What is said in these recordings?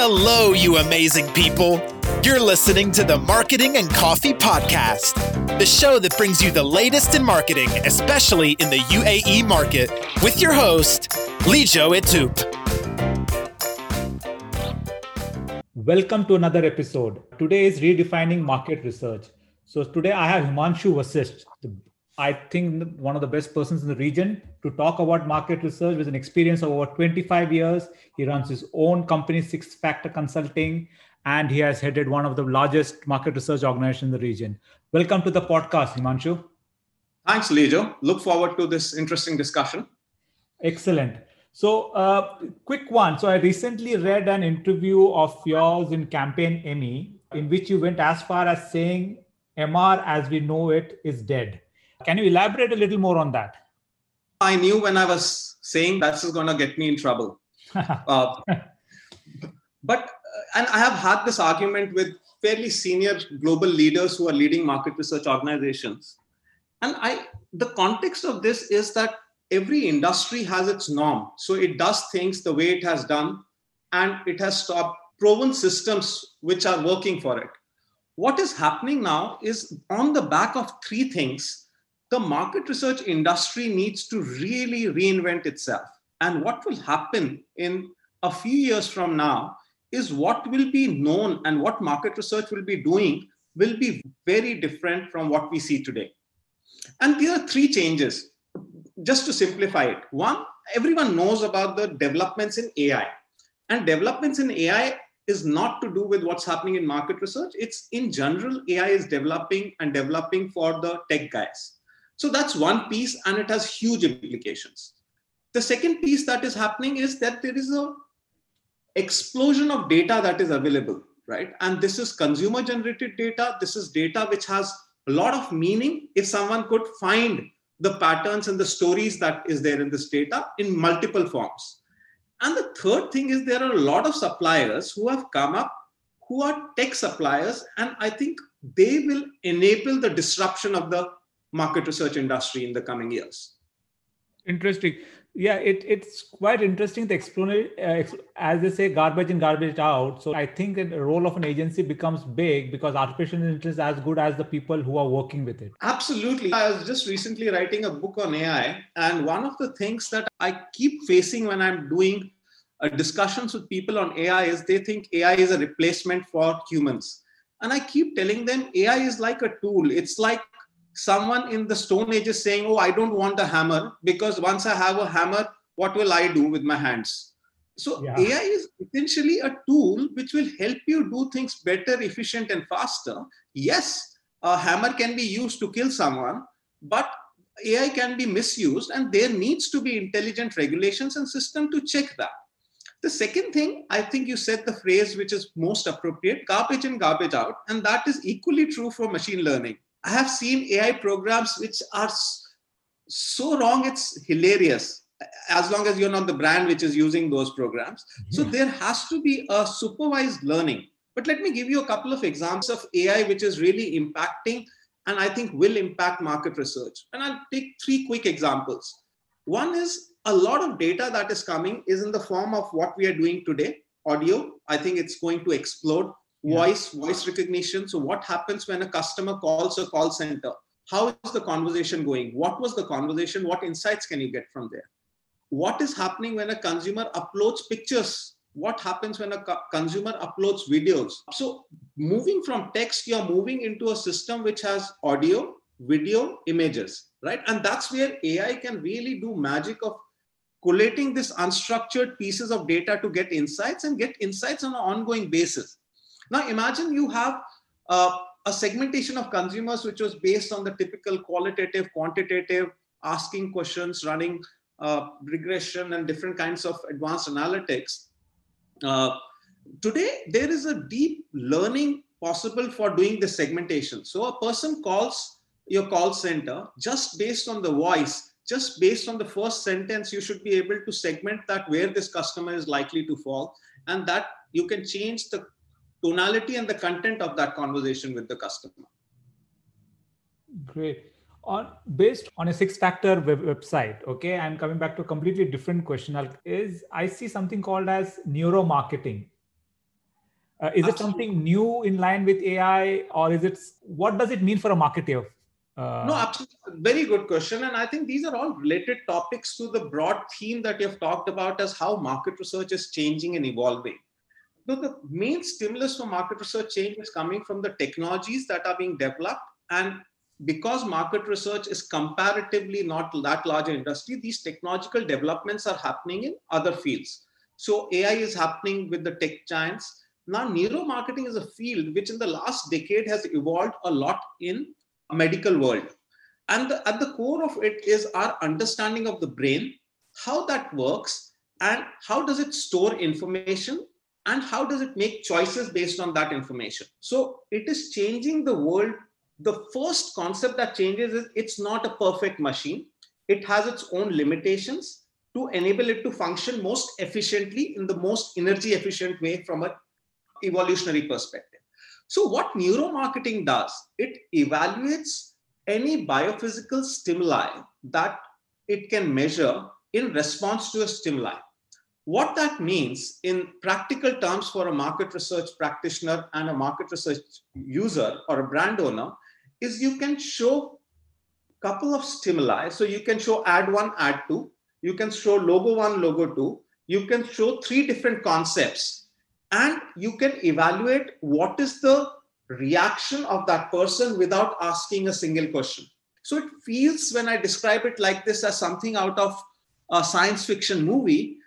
Hello, you amazing people. You're listening to the Marketing and Coffee Podcast, the show that brings you the latest in marketing, especially in the UAE market, with your host, Lijo Etup. Welcome to another episode. Today is redefining market research. So today I have Himanshu Vasisht, the I think one of the best persons in the region to talk about market research with an experience of over 25 years. He runs his own company, Six Factor Consulting, and he has headed one of the largest market research organizations in the region. Welcome to the podcast, Himanshu. Thanks, Lijo. Look forward to this interesting discussion. Excellent. So, uh, quick one. So, I recently read an interview of yours in Campaign ME, in which you went as far as saying MR as we know it is dead. Can you elaborate a little more on that? I knew when I was saying that's going to get me in trouble. uh, but, and I have had this argument with fairly senior global leaders who are leading market research organizations. And I, the context of this is that every industry has its norm. So it does things the way it has done, and it has stopped proven systems which are working for it. What is happening now is on the back of three things the market research industry needs to really reinvent itself. And what will happen in a few years from now is what will be known and what market research will be doing will be very different from what we see today. And there are three changes. Just to simplify it, one, everyone knows about the developments in AI. And developments in AI is not to do with what's happening in market research. It's in general, AI is developing and developing for the tech guys. So that's one piece, and it has huge implications. The second piece that is happening is that there is a explosion of data that is available, right? And this is consumer generated data. This is data which has a lot of meaning if someone could find the patterns and the stories that is there in this data in multiple forms. And the third thing is there are a lot of suppliers who have come up who are tech suppliers, and I think they will enable the disruption of the market research industry in the coming years. Interesting. Yeah, it, it's quite interesting. The explanation, uh, as they say, garbage in, garbage out. So I think the role of an agency becomes big because artificial intelligence is as good as the people who are working with it. Absolutely. I was just recently writing a book on AI, and one of the things that I keep facing when I'm doing uh, discussions with people on AI is they think AI is a replacement for humans. And I keep telling them AI is like a tool. It's like someone in the stone age is saying oh i don't want a hammer because once i have a hammer what will i do with my hands? So yeah. ai is essentially a tool which will help you do things better efficient and faster. Yes a hammer can be used to kill someone but ai can be misused and there needs to be intelligent regulations and system to check that. The second thing i think you said the phrase which is most appropriate garbage in garbage out and that is equally true for machine learning I have seen AI programs which are so wrong, it's hilarious. As long as you're not the brand which is using those programs. So there has to be a supervised learning. But let me give you a couple of examples of AI which is really impacting and I think will impact market research. And I'll take three quick examples. One is a lot of data that is coming is in the form of what we are doing today audio. I think it's going to explode voice voice recognition. So what happens when a customer calls a call center? How is the conversation going? What was the conversation? What insights can you get from there? What is happening when a consumer uploads pictures? What happens when a co- consumer uploads videos? So moving from text you're moving into a system which has audio video images right? And that's where ai can really do magic of collating this unstructured pieces of data to get insights and get insights on an ongoing basis now imagine you have uh, a segmentation of consumers which was based on the typical qualitative, quantitative, asking questions, running uh, regression and different kinds of advanced analytics. Uh, today, there is a deep learning possible for doing the segmentation. So a person calls your call center just based on the voice, just based on the first sentence, you should be able to segment that where this customer is likely to fall. And that you can change the tonality and the content of that conversation with the customer. Great. On based on a six factor web, website, okay, I'm coming back to a completely different question. Is I see something called as neuromarketing. Uh, is Absolutely. it something new in line with AI, or is it what does it mean for a marketer? Uh, no, absolutely. Very good question. And I think these are all related topics to the broad theme that you've talked about as how market research is changing and evolving. So the main stimulus for market research change is coming from the technologies that are being developed. And because market research is comparatively not that large an industry, these technological developments are happening in other fields. So AI is happening with the tech giants. Now, neuromarketing is a field which in the last decade has evolved a lot in a medical world. And the, at the core of it is our understanding of the brain, how that works, and how does it store information, and how does it make choices based on that information. So it is changing the world. The first concept that changes is it's not a perfect machine. It has its own limitations to enable it to function most efficiently in the most energy efficient way from an evolutionary perspective. So, what neuromarketing does, it evaluates any biophysical stimuli that it can measure in response to a stimuli. What that means in practical terms for a market research practitioner and a market research user or a brand owner is you can show a couple of stimuli. So you can show ad one, ad two, you can show logo one, logo two, you can show three different concepts. And you can evaluate what is the reaction of that person without asking a single question. So it feels when i describe it like this as something out of a science fiction movie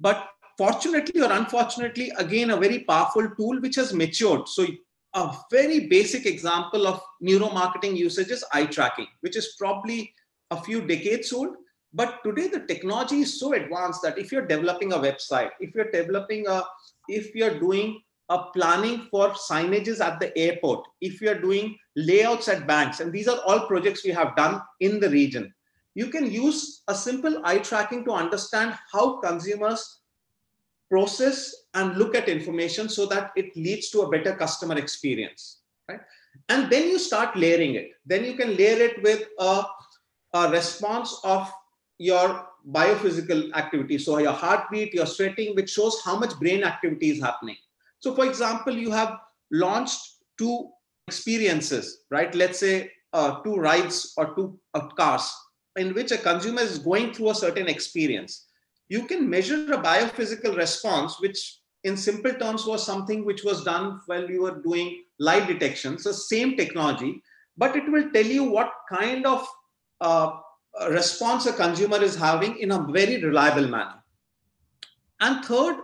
but fortunately or unfortunately again a very powerful tool which has matured. So a very basic example of neuromarketing usage is eye tracking which is probably a few decades old. But today the technology is so advanced that if you're developing a website if you're developing a if you're doing a planning for signages at the airport if you're doing layouts at banks and these are all projects we have done in the region you can use a simple eye tracking to understand how consumers process and look at information so that it leads to a better customer experience right and then you start layering it then you can layer it with a, a response of your biophysical activity. So your heartbeat, your sweating, which shows how much brain activity is happening. So for example, you have launched two experiences, right? Let's say uh, two rides or two uh, cars in which a consumer is going through a certain experience. You can measure a biophysical response, which in simple terms was something which was done while you were doing lie detection. So same technology, but it will tell you what kind of uh, response a consumer is having in a very reliable manner. And third,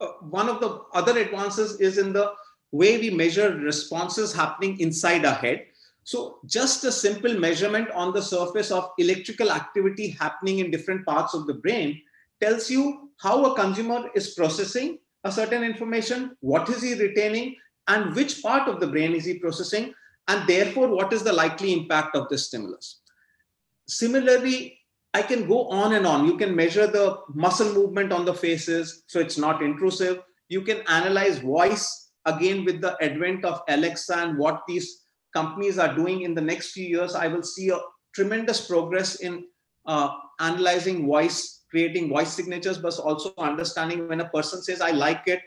uh, one of the other advances is in the way we measure responses happening inside our head. So, just a simple measurement on the surface of electrical activity happening in different parts of the brain tells you how a consumer is processing a certain information, what is he retaining, and which part of the brain is he processing, and therefore, what is the likely impact of this stimulus similarly, I can go on and on. You can measure the muscle movement on the faces, so it's not intrusive. You can analyze voice again with the advent of Alexa and what these companies are doing in the next few years. I will see a tremendous progress in uh, analyzing voice, creating voice signatures, but also understanding when a person says, I like it,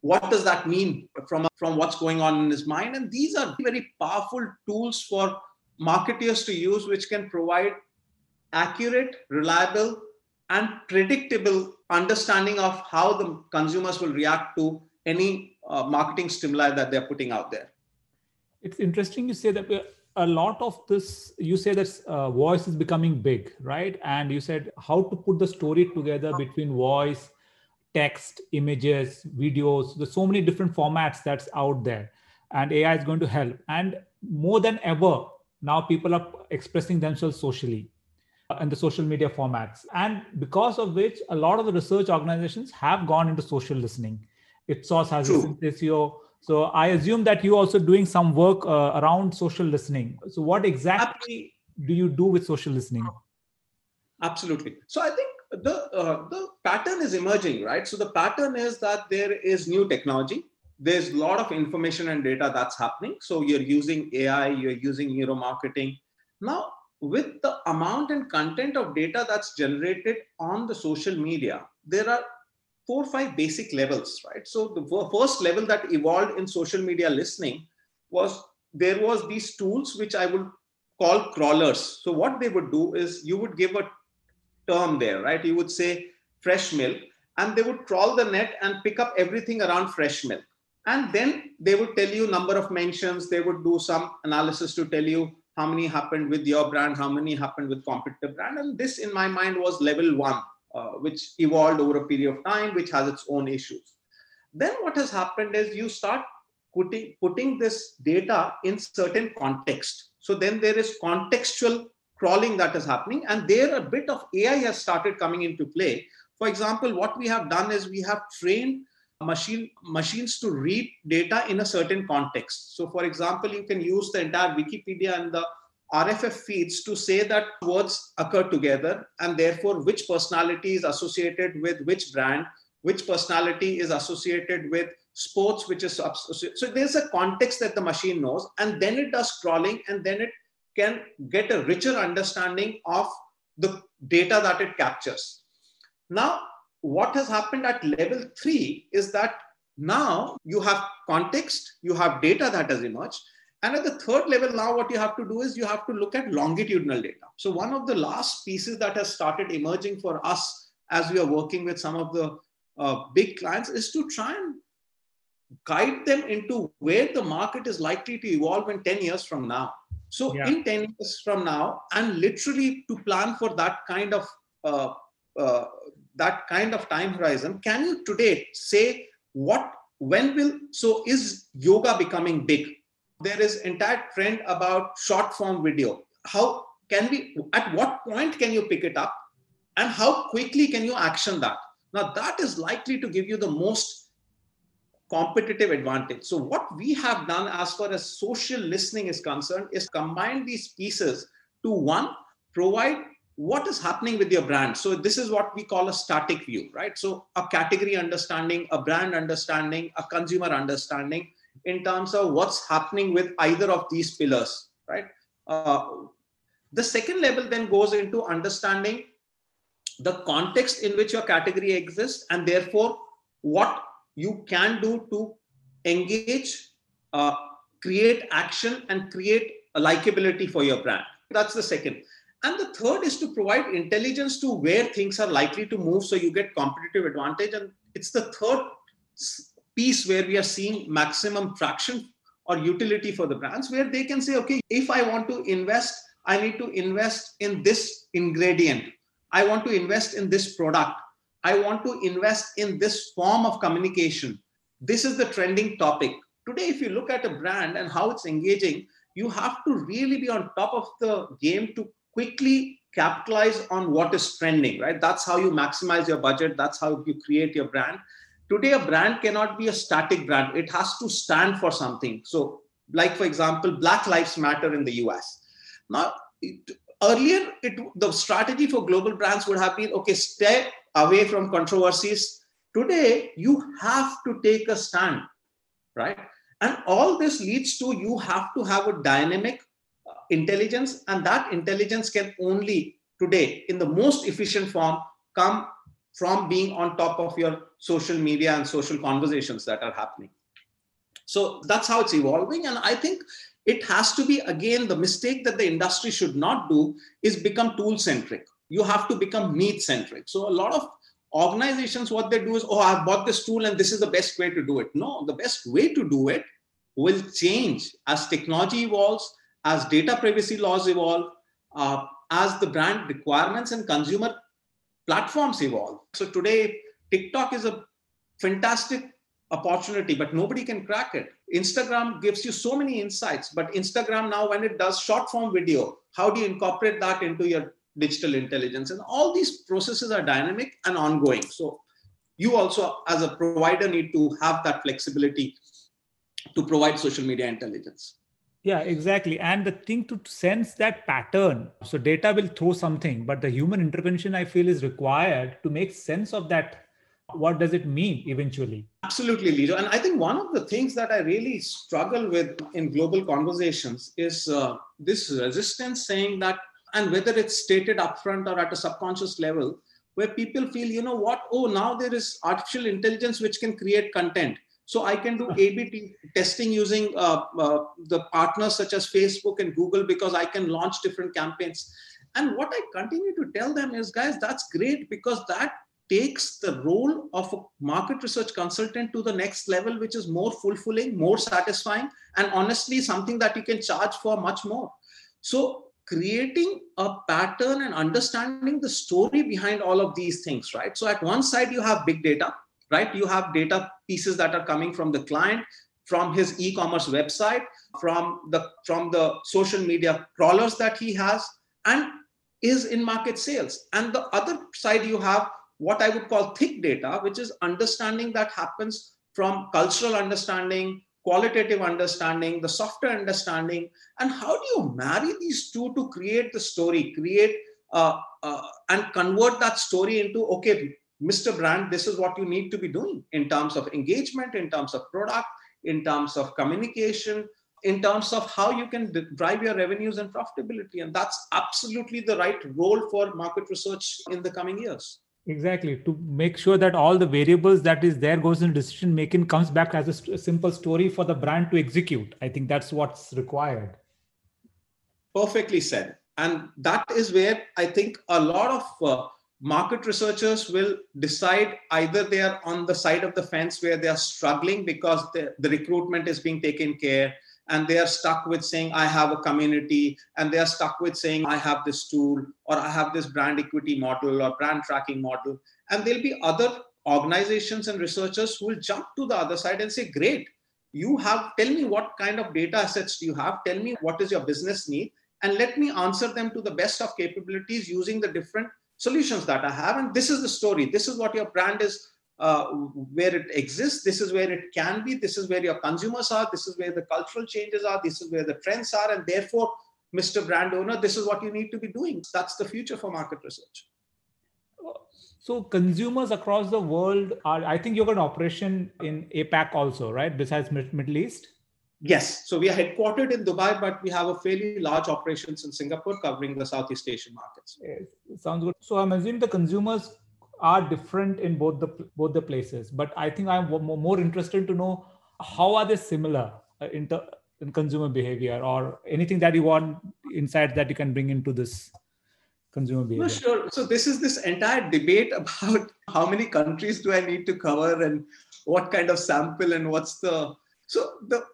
what does that mean from, from what's going on in his mind? And these are very powerful tools for marketers to use which can provide accurate, reliable, and predictable understanding of how the consumers will react to any uh, marketing stimuli that they're putting out there. It's interesting you say that a lot of this, you say that uh, voice is becoming big, right? And you said how to put the story together between voice, text, images, videos. There's so many different formats that's out there, and AI is going to help. And more than ever, now people are expressing themselves socially uh, in the social media formats and because of which a lot of the research organizations have gone into social listening ipsos has Synthesio. So i assume that you also doing some work uh, around social listening. So what exactly do you do with social listening? Absolutely. So i think the uh, the pattern is emerging right? So the pattern is that there is new technology. There's a lot of information and data that's happening. So you're using AI, you're using neuromarketing. Now, with the amount and content of data that's generated on the social media, there are four or five basic levels, right? So the first level that evolved in social media listening was there was these tools which I would call crawlers. So what they would do is you would give a term there, right? You would say fresh milk, and they would crawl the net and pick up everything around fresh milk. And then they would tell you number of mentions. They would do some analysis to tell you how many happened with your brand, how many happened with competitor brand. And this, in my mind, was level one, uh, which evolved over a period of time, which has its own issues. Then what has happened is you start putting, putting this data in certain context. So then there is contextual crawling that is happening. And there a bit of AI has started coming into play. For example, what we have done is we have trained machine machines to read data in a certain context. So for example, you can use the entire Wikipedia and the RSS feeds to say that words occur together and therefore which personality is associated with which brand, which personality is associated with sports, which is so there's a context that the machine knows and then it does crawling and then it can get a richer understanding of the data that it captures. Now, what has happened at level three is that now you have context, you have data that has emerged. And at the third level, now what you have to do is you have to look at longitudinal data. So, one of the last pieces that has started emerging for us as we are working with some of the uh, big clients is to try and guide them into where the market is likely to evolve in 10 years from now. So, yeah. in 10 years from now, and literally to plan for that kind of uh, uh, that kind of time horizon can you today say what when will so is yoga becoming big there is entire trend about short form video. How can we at what point can you pick it up? And how quickly can you action that? Now that is likely to give you the most competitive advantage. So what we have done as far as social listening is concerned is combine these pieces to one provide what is happening with your brand. So this is what we call a static view right? So a category understanding a brand understanding a consumer understanding in terms of what's happening with either of these pillars right? Uh, the second level then goes into understanding the context in which your category exists and therefore what you can do to engage uh, create action and create a likability for your brand. That's the second. And the third is to provide intelligence to where things are likely to move so you get competitive advantage. And it's the third piece where we are seeing maximum traction or utility for the brands where they can say, okay, if I want to invest, I need to invest in this ingredient. I want to invest in this product. I want to invest in this form of communication. This is the trending topic. Today, if you look at a brand and how it's engaging, you have to really be on top of the game to quickly capitalize on what is trending, right? That's how you maximize your budget. That's how you create your brand. Today, a brand cannot be a static brand. It has to stand for something. So, like for example, Black Lives Matter in the US. Now, it, earlier, it, the strategy for global brands would have been okay, stay away from controversies. Today, you have to take a stand, right? And all this leads to you have to have a dynamic uh, intelligence and that intelligence can only today in the most efficient form come from being on top of your social media and social conversations that are happening. So that's how it's evolving. And i think it has to be again the mistake that the industry should not do is become tool centric. You have to become need centric. So a lot of organizations what they do is oh i've bought this tool and this is the best way to do it. No the best way to do it will change as technology evolves as data privacy laws evolve, uh, as the brand requirements and consumer platforms evolve. So today, TikTok is a fantastic opportunity, but nobody can crack it. Instagram gives you so many insights, but Instagram now, when it does short form video, how do you incorporate that into your digital intelligence? And all these processes are dynamic and ongoing. So you also, as a provider, need to have that flexibility to provide social media intelligence. Yeah, exactly. And the thing to sense that pattern. So data will throw something, but the human intervention I feel is required to make sense of that. What does it mean eventually? Absolutely, Lijo. And I think one of the things that I really struggle with in global conversations is uh, this resistance saying that, and whether it's stated upfront or at a subconscious level, where people feel, you know what, oh, now there is artificial intelligence which can create content. So I can do A/B testing using uh, uh, the partners such as Facebook and Google because I can launch different campaigns. And what I continue to tell them is, guys, that's great because that takes the role of a market research consultant to the next level, which is more fulfilling, more satisfying, and honestly, something that you can charge for much more. So creating a pattern and understanding the story behind all of these things, right? So at one side, you have big data, right? You have data pieces that are coming from the client, from his e-commerce website, from the from the social media crawlers that he has, and is in market sales. And the other side, you have what I would call thick data, which is understanding that happens from cultural understanding, qualitative understanding, the softer understanding, and how do you marry these two to create the story, create uh, uh, and convert that story into okay, Mr. Brand, this is what you need to be doing in terms of engagement, in terms of product, in terms of communication, in terms of how you can drive your revenues and profitability. And that's absolutely the right role for market research in the coming years exactly. To make sure that all the variables that is there goes in decision making comes back as a, a, simple story for the brand to execute. I think that's what's required. Perfectly said. And that is where i think a lot of uh, market researchers will decide either they are on the side of the fence where they are struggling because the, the recruitment is being taken care and they are stuck with saying i have a community and they are stuck with saying i have this tool or i have this brand equity model or brand tracking model. And there'll be other organizations and researchers who will jump to the other side and say great. You have tell me what kind of data assets do you have? Tell me what is your business need and let me answer them to the best of capabilities using the different solutions that i have. And this is the story. This is what your brand is uh, where it exists. This is where it can be. This is where your consumers are. This is where the cultural changes are. This is where the trends are. And therefore, Mr. Brand Owner, this is what you need to be doing. That's the future for market research. So consumers across the world are, I think you've got an operation in APAC also, right? Besides Middle East? Yes. So we are headquartered in Dubai, but we have a fairly large operations in Singapore covering the Southeast Asian markets. Yes. Sounds good. So I'm assuming the consumers are different in both the both the places. But i think i'm more interested to know how are they similar uh, in, the, in consumer behavior or anything that you want insight that you can bring into this consumer behavior? no, sure. So this is this entire debate about how many countries do i need to cover and what kind of sample and what's the so the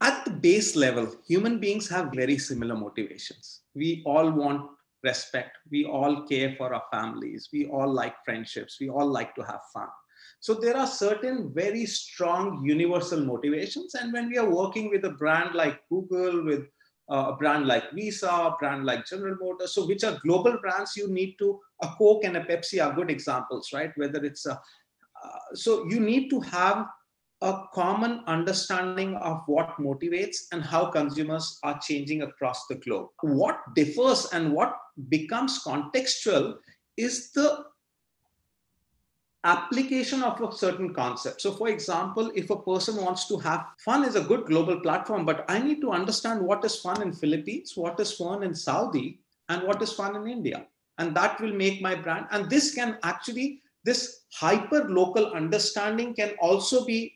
at the base level human beings have very similar motivations. We all want respect. We all care for our families. We all like friendships. We all like to have fun. So there are certain very strong universal motivations. And when we are working with a brand like Google, with uh, a brand like Visa, a brand like General Motors, so which are global brands, you need to, a Coke and a Pepsi are good examples, right? Whether it's a, uh, so you need to have a common understanding of what motivates and how consumers are changing across the globe. What differs and what becomes contextual is the application of a certain concept. So, for example, if a person wants to have fun is a good global platform, but I need to understand what is fun in Philippines, what is fun in Saudi, and what is fun in India. And that will make my brand. And this can actually, this hyper local understanding can also be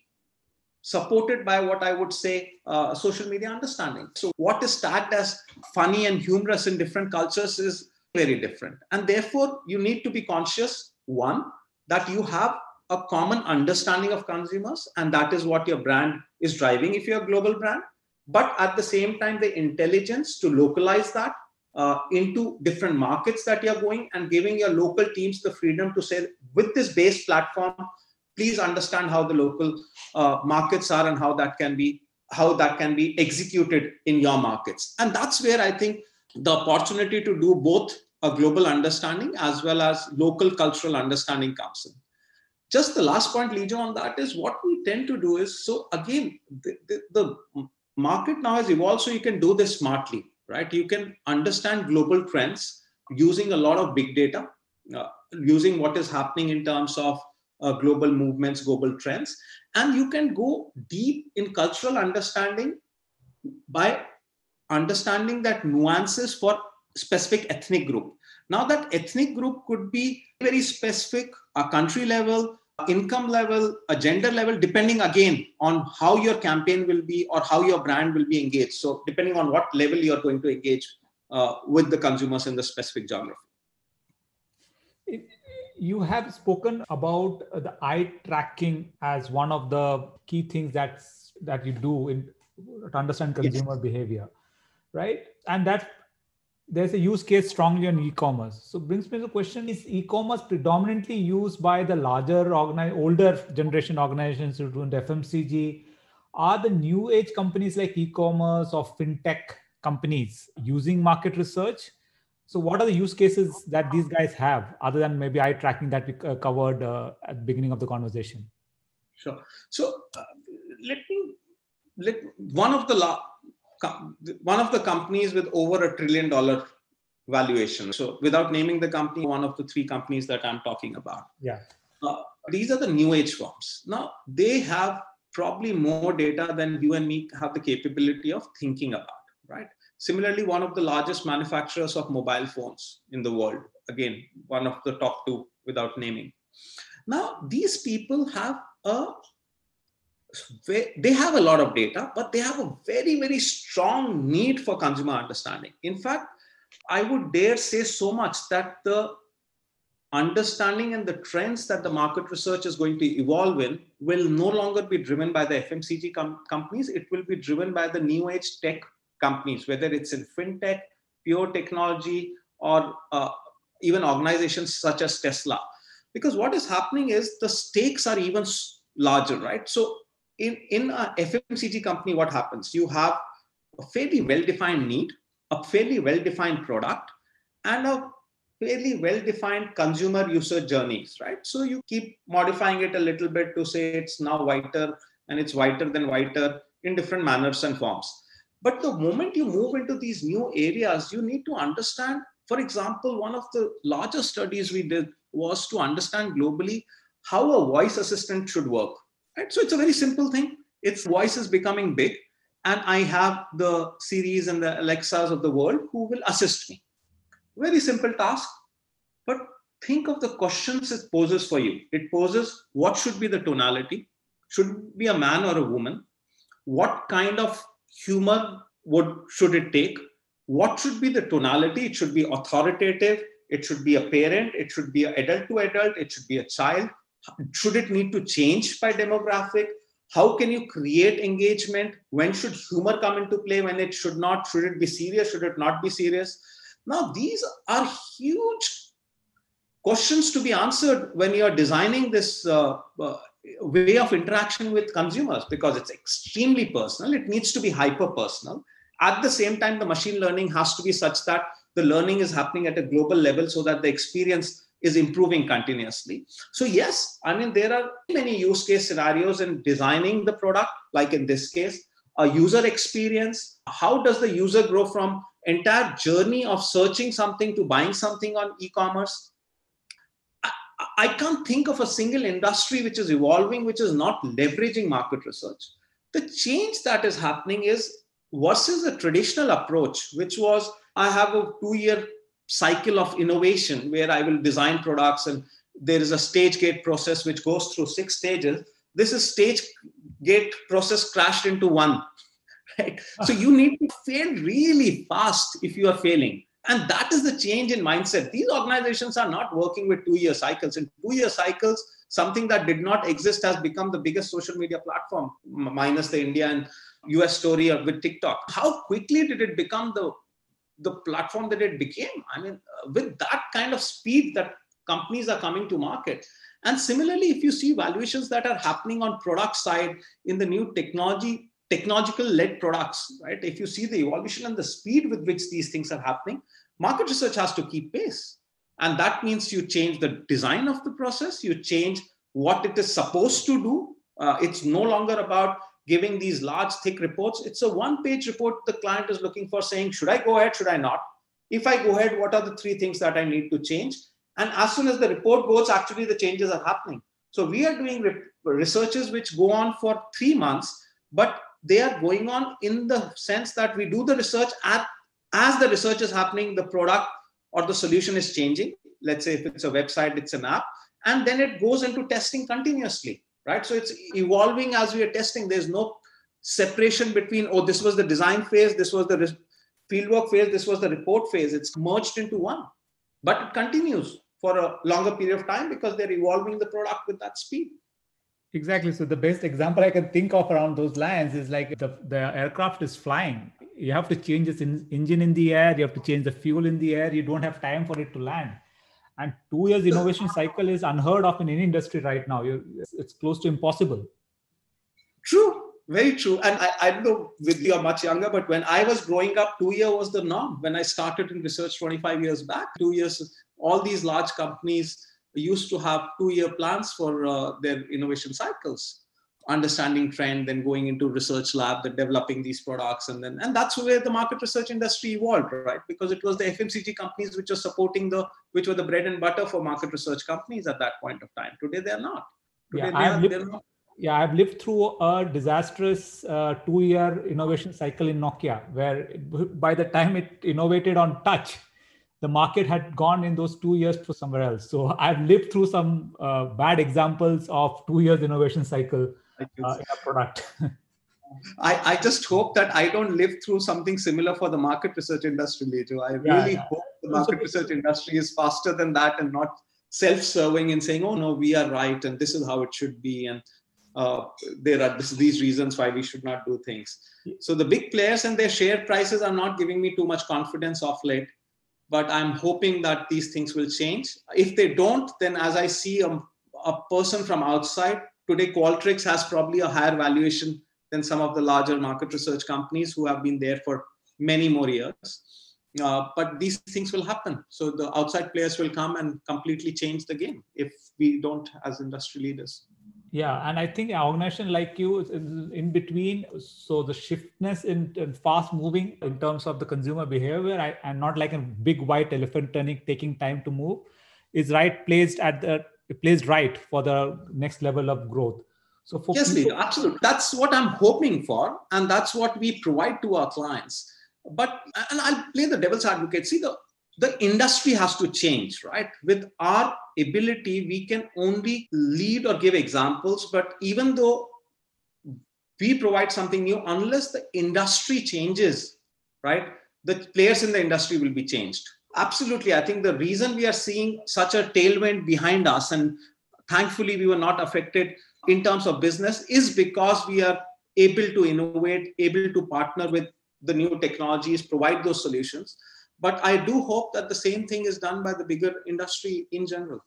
supported by what I would say uh, social media understanding. So, what is tagged as funny and humorous in different cultures is very different. And therefore, you need to be conscious one, that you have a common understanding of consumers, and that is what your brand is driving if you're a global brand. But at the same time, the intelligence to localize that uh, into different markets that you're going and giving your local teams the freedom to say, with this base platform, please understand how the local uh, markets are and how that can be how that can be executed in your markets. And that's where i think the opportunity to do both a global understanding as well as local cultural understanding comes in. Just the last point Lijo on that is what we tend to do is so again the, the, the market now has evolved so you can do this smartly right? You can understand global trends using a lot of big data uh, using what is happening in terms of uh, global movements, global trends. And you can go deep in cultural understanding by understanding that nuances for specific ethnic group. Now, that ethnic group could be very specific, a country level, income level, a gender level, depending again on how your campaign will be or how your brand will be engaged. So, depending on what level you're going to engage uh, with the consumers in the specific geography. You have spoken about the eye tracking as one of the key things that's that you do in to understand consumer yes. behavior, right? And that there's a use case strongly on e-commerce. So brings me to the question: Is e-commerce predominantly used by the larger, organi- older generation organizations who do FMCG? Are the new age companies like e-commerce or fintech companies using market research? So what are the use cases that these guys have, other than maybe eye tracking that we uh, covered uh, at the beginning of the conversation? Sure. So uh, let me let one of the la- one of the companies with over a trillion dollar valuation. So without naming the company, one of the three companies that I'm talking about. Yeah. Uh, these are the new age firms. Now they have probably more data than you and me have the capability of thinking about, right? Similarly, one of the largest manufacturers of mobile phones in the world, again, one of the top two without naming. Now, these people have a they have a lot of data, but they have a very, very strong need for consumer understanding. In fact, I would dare say so much that the understanding and the trends that the market research is going to evolve in will no longer be driven by the FMCG com- companies. It will be driven by the new age tech companies, whether it's in fintech, pure technology, or uh, even organizations such as Tesla. Because what is happening is the stakes are even larger, right? So in, in a FMCG company, what happens? You have a fairly well-defined need, a fairly well-defined product, and a fairly well-defined consumer user journeys, right? So you keep modifying it a little bit to say it's now whiter and it's whiter than whiter in different manners and forms. But the moment you move into these new areas, you need to understand, for example, one of the largest studies we did was to understand globally how a voice assistant should work Right? So it's a very simple thing. Its voice is becoming big, and I have the Siris and the Alexas of the world who will assist me. Very simple task, but think of the questions it poses for you. It poses what should be the tonality? Should be a man or a woman? What kind of humor would should it take? What should be the tonality? It should be authoritative. It should be a parent. It should be adult to adult. It should be a child should it need to change by demographic how can you create engagement when should humor come into play when it should not should it be serious should it not be serious now these are huge questions to be answered when you are designing this uh, uh, way of interaction with consumers because it's extremely personal it needs to be hyper personal at the same time the machine learning has to be such that the learning is happening at a global level so that the experience is improving continuously. So, yes, I mean, there are many use case scenarios in designing the product, like in this case, a user experience. How does the user grow from entire journey of searching something to buying something on e-commerce? I, can't think of a single industry which is evolving, which is not leveraging market research. The change that is happening is versus a traditional approach, which was I have a two year cycle of innovation where I will design products and there is a stage gate process which goes through six stages. This is stage gate process crashed into one. Right? Ah. So you need to fail really fast if you are failing. And that is the change in mindset. These organizations are not working with two year cycles. In two year cycles, something that did not exist has become the biggest social media platform, minus the India and US story with TikTok. How quickly did it become the the platform that it became. I mean, uh, with that kind of speed that companies are coming to market. And similarly, if you see valuations that are happening on product side in the new technology, technological led products, right? If you see the evolution and the speed with which these things are happening, market research has to keep pace. And that means you change the design of the process, you change what it is supposed to do. Uh, it's no longer about giving these large, thick reports. It's a one page report the client is looking for saying, should I go ahead? Should I not? If I go ahead, what are the three things that I need to change? And as soon as the report goes, actually the changes are happening. So we are doing re- researches which go on for three months, but they are going on in the sense that we do the research at as the research is happening, the product or the solution is changing. Let's say if it's a website, it's an app, and then it goes into testing continuously, right? So it's evolving as we are testing. There's no separation between, oh, this was the design phase, this was the fieldwork phase, this was the report phase. It's merged into one, but it continues for a longer period of time because they're evolving the product with that speed. Exactly. So the best example I can think of around those lines is like the, the aircraft is flying. You have to change this in, engine in the air. You have to change the fuel in the air. You don't have time for it to land. And two years innovation cycle is unheard of in any industry right now. You, it's close to impossible. True. Very true. And I, I don't know with you are much younger, but when I was growing up, two year was the norm. When I started in research 25 years back, two years, all these large companies used to have two year plans for uh, their innovation cycles. Understanding trend then going into research lab then developing these products and then and that's where the market research industry evolved right? Because it was the fmcg companies which were supporting the which were the bread and butter for market research companies at that point of time. Today they're not. Today yeah, they are, not. Yeah i've lived through a disastrous uh, two year innovation cycle in nokia where by the time it innovated on touch the market had gone in those two years to somewhere else so i've lived through some uh, bad examples of two years innovation cycle uh, in a product I, I just hope that I don't live through something similar for the market research industry later. I really yeah. hope the market research industry is faster than that and not self-serving and saying, "Oh no, we are right and this is how it should be." And uh, there are this, these reasons why we should not do things. So the big players and their share prices are not giving me too much confidence of late. But I'm hoping that these things will change. If they don't, then as I see a, a person from outside, today Qualtrics has probably a higher valuation than some of the larger market research companies who have been there for many more years. Uh, but these things will happen. So the outside players will come and completely change the game if we don't as industry leaders yeah and i think an organization like you is in between so the shiftness in, in fast moving in terms of the consumer behavior I, and not like a big white elephant turning taking time to move is right placed at the placed right for the next level of growth. So for yes people- absolutely. That's what i'm hoping for and that's what we provide to our clients. But and i'll play the devil's advocate. See the the industry has to change, right? With our ability, we can only lead or give examples, but even though we provide something new, unless the industry changes, right, the players in the industry will be changed. Absolutely. I think the reason we are seeing such a tailwind behind us, and thankfully we were not affected in terms of business, is because we are able to innovate, able to partner with the new technologies, provide those solutions but i do hope that the same thing is done by the bigger industry in general.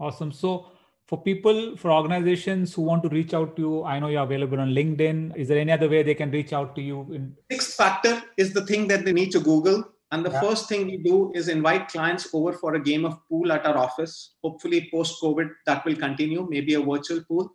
Awesome. So for people for organizations who want to reach out to you i know you're available on linkedin. Is there any other way they can reach out to you in- Six Factor is the thing that they need to google. And the yeah. first thing we do is invite clients over for a game of pool at our office. Hopefully post covid that will continue maybe a virtual pool.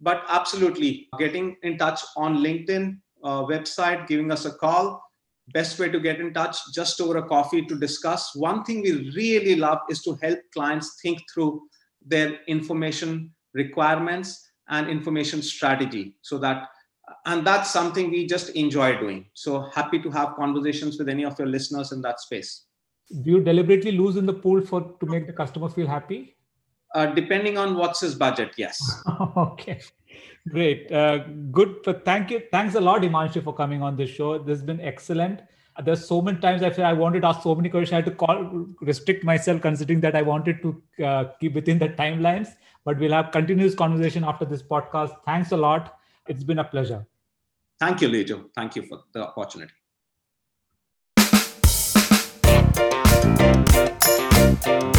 But absolutely getting in touch on linkedin uh, website giving us a call best way to get in touch just over a coffee to discuss. One thing we really love is to help clients think through their information requirements and information strategy so that and that's something we just enjoy doing. So happy to have conversations with any of your listeners in that space. Do you deliberately lose in the pool for to make the customer feel happy? Uh, depending on what's his budget yes. Okay Great. Uh, good. Thank you. Thanks a lot, Himanshu, for coming on the show. This has been excellent. There's so many times I feel I wanted to ask so many questions. I had to call, restrict myself, considering that I wanted to uh, keep within the timelines. But we'll have continuous conversation after this podcast. Thanks a lot. It's been a pleasure. Thank you, Lijo. Thank you for the opportunity. Thank you.